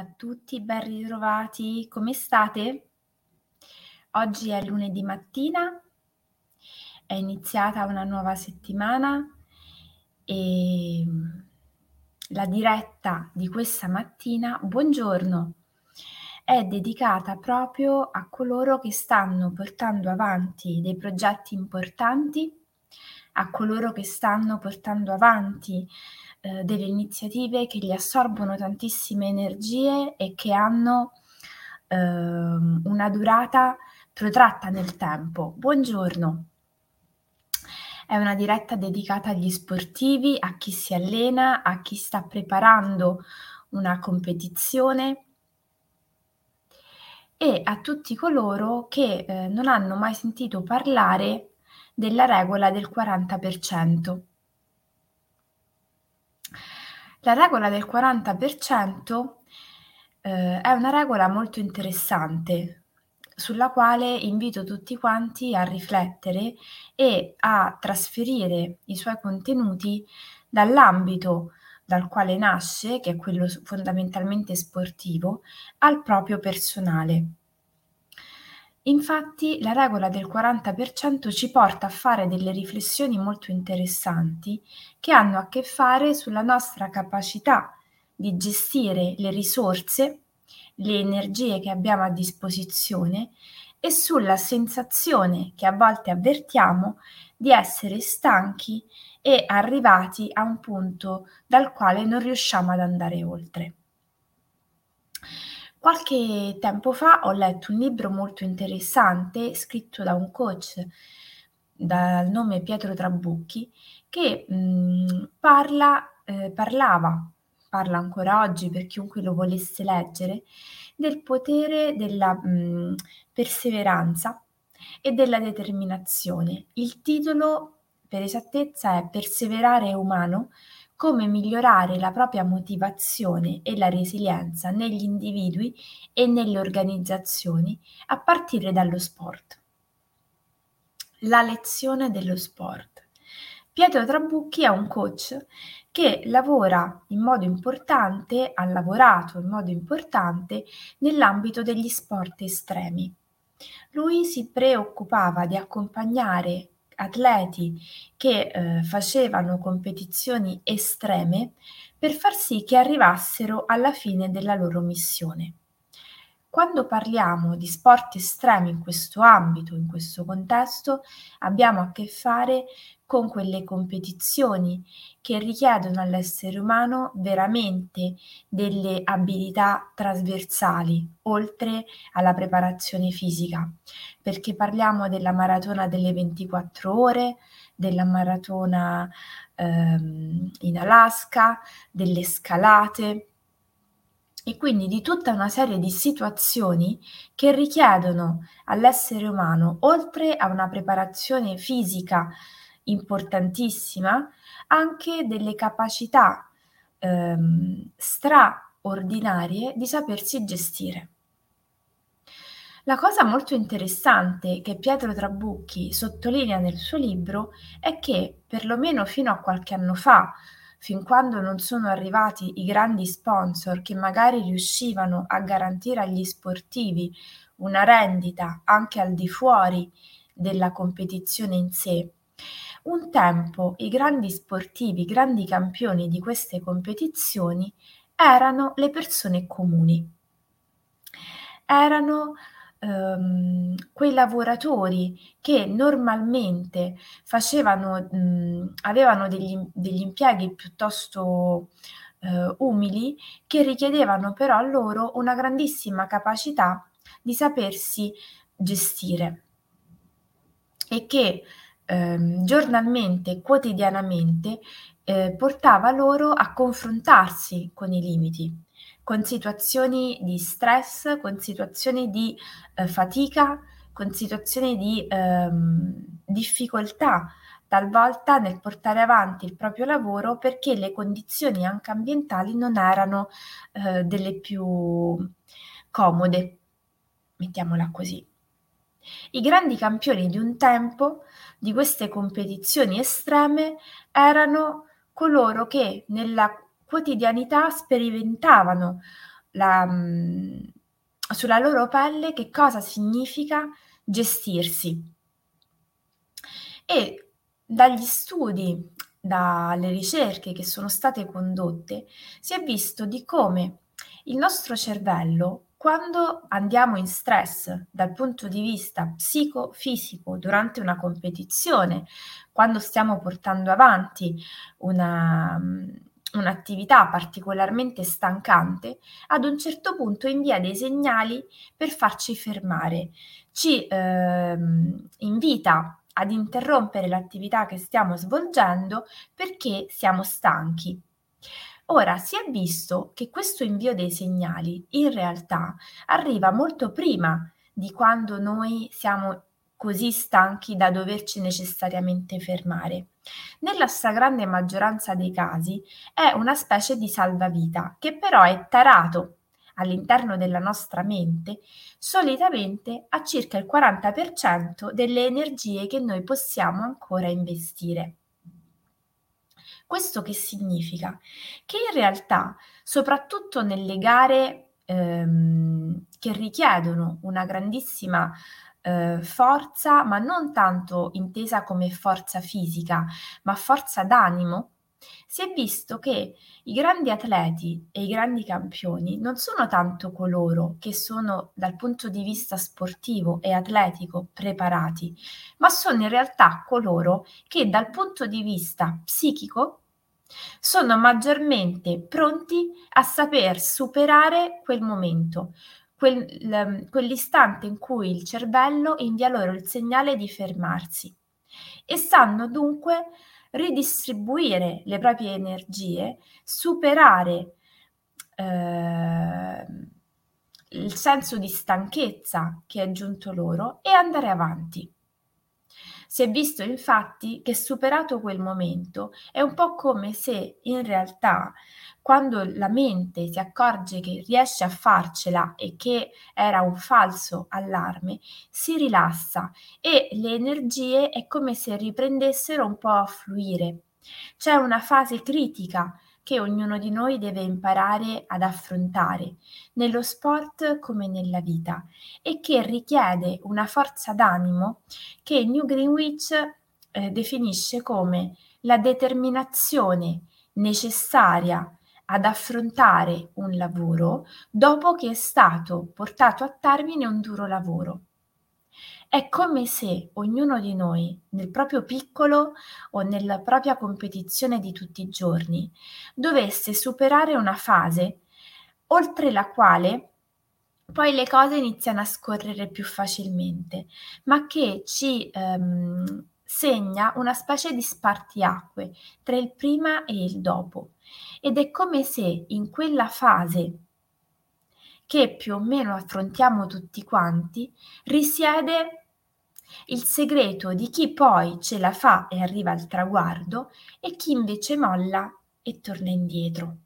a tutti, ben ritrovati. Come state? Oggi è lunedì mattina, è iniziata una nuova settimana e la diretta di questa mattina, buongiorno, è dedicata proprio a coloro che stanno portando avanti dei progetti importanti, a coloro che stanno portando avanti eh, delle iniziative che gli assorbono tantissime energie e che hanno eh, una durata protratta nel tempo. Buongiorno. È una diretta dedicata agli sportivi, a chi si allena, a chi sta preparando una competizione e a tutti coloro che eh, non hanno mai sentito parlare della regola del 40%. La regola del 40% eh, è una regola molto interessante sulla quale invito tutti quanti a riflettere e a trasferire i suoi contenuti dall'ambito dal quale nasce, che è quello fondamentalmente sportivo, al proprio personale. Infatti la regola del 40% ci porta a fare delle riflessioni molto interessanti che hanno a che fare sulla nostra capacità di gestire le risorse, le energie che abbiamo a disposizione e sulla sensazione che a volte avvertiamo di essere stanchi e arrivati a un punto dal quale non riusciamo ad andare oltre. Qualche tempo fa ho letto un libro molto interessante scritto da un coach dal nome Pietro Trabucchi che mh, mhmm, parla, eh, parlava, parla ancora oggi per chiunque lo volesse leggere, del potere della mh, mhmm, perseveranza e della determinazione. Il titolo, per esattezza, è Perseverare umano, come migliorare la propria motivazione e la resilienza negli individui e nelle organizzazioni a partire dallo sport. La lezione dello sport. Pietro Trabucchi è un coach che lavora in modo importante, ha lavorato in modo importante nell'ambito degli sport estremi. Lui si preoccupava di accompagnare atleti che eh, facevano competizioni estreme per far sì che arrivassero alla fine della loro missione. Quando parliamo di sport estremi in questo ambito, in questo contesto, abbiamo a che fare con quelle competizioni che richiedono all'essere umano veramente delle abilità trasversali, oltre alla preparazione fisica, perché parliamo della maratona delle 24 ore, della maratona ehm, in Alaska, delle scalate, e quindi di tutta una serie di situazioni che richiedono all'essere umano, oltre a una preparazione fisica importantissima, anche delle capacità ehm, straordinarie di sapersi gestire. La cosa molto interessante che Pietro Trabucchi sottolinea nel suo libro è che, perlomeno fino a qualche anno fa, fin quando non sono arrivati i grandi sponsor che magari riuscivano a garantire agli sportivi una rendita anche al di fuori della competizione in sé. Un tempo i grandi sportivi, i grandi campioni di queste competizioni erano le persone comuni. Erano ehm, quei lavoratori che normalmente facevano, mh, avevano degli, degli impieghi piuttosto eh, umili che richiedevano però a loro una grandissima capacità di sapersi gestire. E che ehm, giornalmente, quotidianamente, eh, portava loro a confrontarsi con i limiti con situazioni di stress, con situazioni di eh, fatica, con situazioni di ehm, difficoltà talvolta nel portare avanti il proprio lavoro perché le condizioni anche ambientali non erano eh, delle più comode, mettiamola così. I grandi campioni di un tempo di queste competizioni estreme erano coloro che nella quotidianità sperimentavano la, mhmm, sulla loro pelle che cosa significa gestirsi. E dagli studi, dalle ricerche che sono state condotte, si è visto di come il nostro cervello, quando andiamo in stress dal punto di vista psicofisico durante una competizione, quando stiamo portando avanti una, un'attività particolarmente stancante, ad un certo punto invia dei segnali per farci fermare, ci ehm, invita ad interrompere l'attività che stiamo svolgendo perché siamo stanchi. Ora si è visto che questo invio dei segnali in realtà arriva molto prima di quando noi siamo così stanchi da doverci necessariamente fermare. Nella stragrande maggioranza dei casi è una specie di salvavita che però è tarato all'interno della nostra mente solitamente a circa il 40% delle energie che noi possiamo ancora investire. Questo che significa? Che in realtà, soprattutto nelle gare ehm, che richiedono una grandissima eh, forza, ma non tanto intesa come forza fisica, ma forza d'animo, si è visto che i grandi atleti e i grandi campioni non sono tanto coloro che sono dal punto di vista sportivo e atletico preparati, ma sono in realtà coloro che dal punto di vista psichico sono maggiormente pronti a saper superare quel momento, quel, quell'istante in cui il cervello invia loro il segnale di fermarsi e sanno dunque ridistribuire le proprie energie, superare eh, il senso di stanchezza che è giunto loro e andare avanti. Si è visto infatti che superato quel momento è un po' come se in realtà quando la mente si accorge che riesce a farcela e che era un falso allarme, si rilassa e le energie è come se riprendessero un po' a fluire. C'è una fase critica che ognuno di noi deve imparare ad affrontare, nello sport come nella vita, e che richiede una forza d'animo che New Greenwich eh, definisce come la determinazione necessaria ad affrontare un lavoro dopo che è stato portato a termine un duro lavoro. È come se ognuno di noi, nel proprio piccolo o nella propria competizione di tutti i giorni, dovesse superare una fase oltre la quale poi le cose iniziano a scorrere più facilmente, ma che ci ehm, segna una specie di spartiacque tra il prima e il dopo. Ed è come se in quella fase che più o meno affrontiamo tutti quanti, risiede il segreto di chi poi ce la fa e arriva al traguardo e chi invece molla e torna indietro.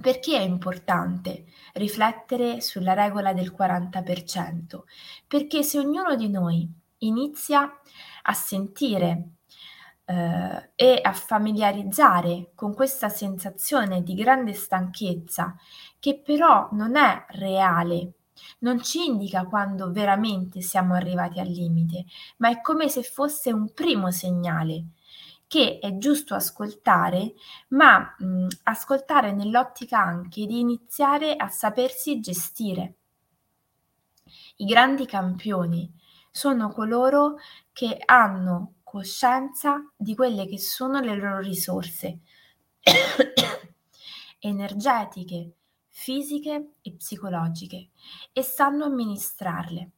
Perché è importante riflettere sulla regola del 40%? Perché se ognuno di noi inizia a sentire eh, e a familiarizzare con questa sensazione di grande stanchezza, che però non è reale non ci indica quando veramente siamo arrivati al limite, ma è come se fosse un primo segnale che è giusto ascoltare, ma mh, ascoltare nell'ottica anche di iniziare a sapersi gestire. I grandi campioni sono coloro che hanno coscienza di quelle che sono le loro risorse energetiche, fisiche e psicologiche e sanno amministrarle.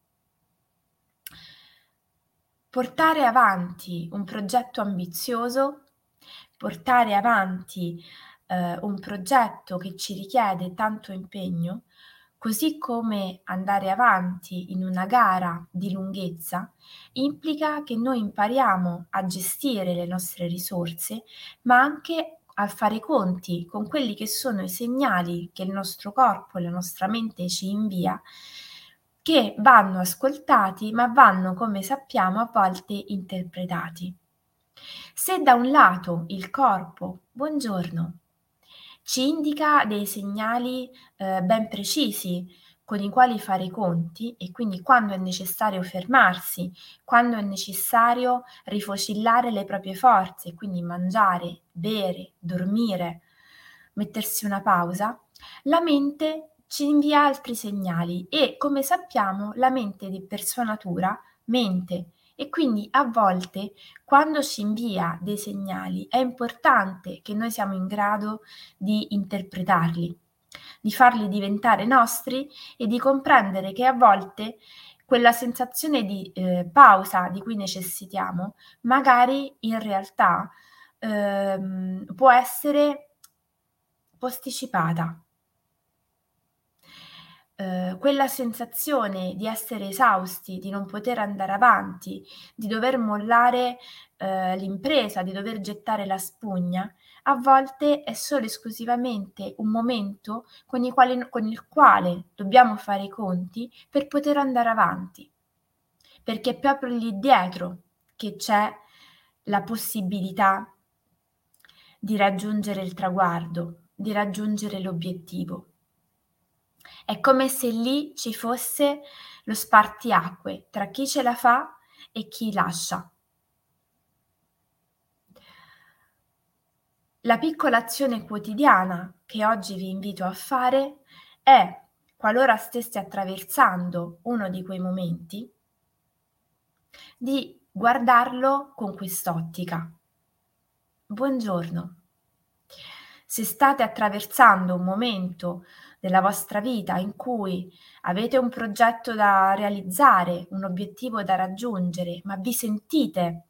Portare avanti un progetto ambizioso, portare avanti eh, un progetto che ci richiede tanto impegno, così come andare avanti in una gara di lunghezza, implica che noi impariamo a gestire le nostre risorse, ma anche a fare i conti con quelli che sono i segnali che il nostro corpo e la nostra mente ci invia, che vanno ascoltati, ma vanno, come sappiamo, a volte interpretati. Se da un lato il corpo, buongiorno, ci indica dei segnali eh, ben precisi con i quali fare i conti e quindi quando è necessario fermarsi, quando è necessario rifocillare le proprie forze, quindi mangiare, bere, dormire, mettersi una pausa, la mente ci invia altri segnali e come sappiamo la mente di per sua natura mente e quindi a volte quando ci invia dei segnali è importante che noi siamo in grado di interpretarli di farli diventare nostri e di comprendere che a volte quella sensazione di eh, pausa di cui necessitiamo, magari in realtà ehm, può essere posticipata. Eh, quella sensazione di essere esausti, di non poter andare avanti, di dover mollare eh, l'impresa, di dover gettare la spugna, a volte è solo esclusivamente un momento con, i quali, con il quale dobbiamo fare i conti per poter andare avanti, perché è proprio lì dietro che c'è la possibilità di raggiungere il traguardo, di raggiungere l'obiettivo. È come se lì ci fosse lo spartiacque tra chi ce la fa e chi lascia. La piccola azione quotidiana che oggi vi invito a fare è, qualora steste attraversando uno di quei momenti, di guardarlo con quest'ottica. Buongiorno. Se state attraversando un momento della vostra vita in cui avete un progetto da realizzare, un obiettivo da raggiungere, ma vi sentite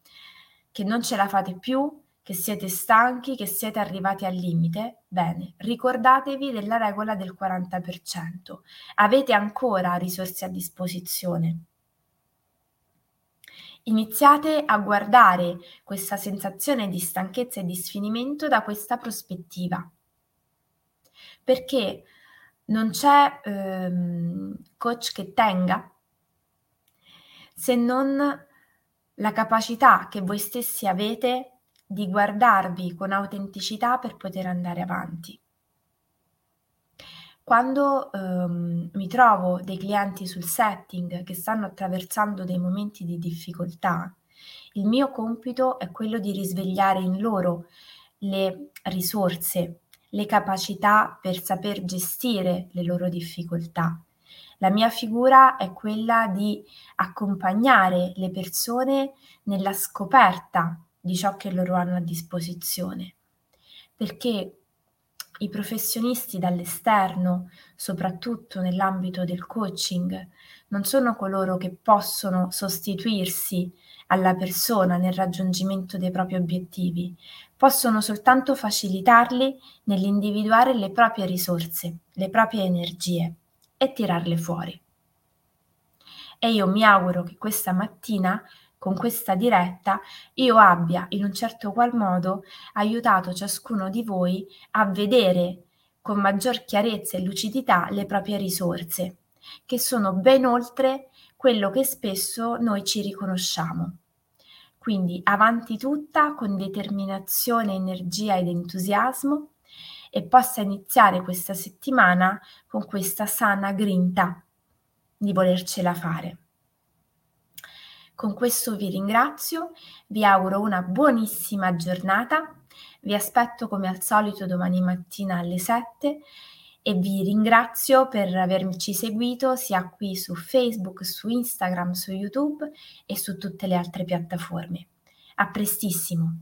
che non ce la fate più, che siete stanchi, che siete arrivati al limite, bene, ricordatevi della regola del 40%. Avete ancora risorse a disposizione. Iniziate a guardare questa sensazione di stanchezza e di sfinimento da questa prospettiva. Perché non c'è ehm, coach che tenga se non la capacità che voi stessi avete di guardarvi con autenticità per poter andare avanti. Quando ehm, mi trovo dei clienti sul setting che stanno attraversando dei momenti di difficoltà, il mio compito è quello di risvegliare in loro le risorse, le capacità per saper gestire le loro difficoltà. La mia figura è quella di accompagnare le persone nella scoperta di ciò che loro hanno a disposizione, perché i professionisti dall'esterno, soprattutto nell'ambito del coaching, non sono coloro che possono sostituirsi alla persona nel raggiungimento dei propri obiettivi, possono soltanto facilitarli nell'individuare le proprie risorse, le proprie energie e tirarle fuori. E io mi auguro che questa mattina con questa diretta io abbia in un certo qual modo aiutato ciascuno di voi a vedere con maggior chiarezza e lucidità le proprie risorse, che sono ben oltre quello che spesso noi ci riconosciamo. Quindi avanti tutta con determinazione, energia ed entusiasmo e possa iniziare questa settimana con questa sana grinta di volercela fare. Con questo vi ringrazio, vi auguro una buonissima giornata, vi aspetto come al solito domani mattina alle 7 e vi ringrazio per averci seguito sia qui su Facebook, su Instagram, su YouTube e su tutte le altre piattaforme. A prestissimo!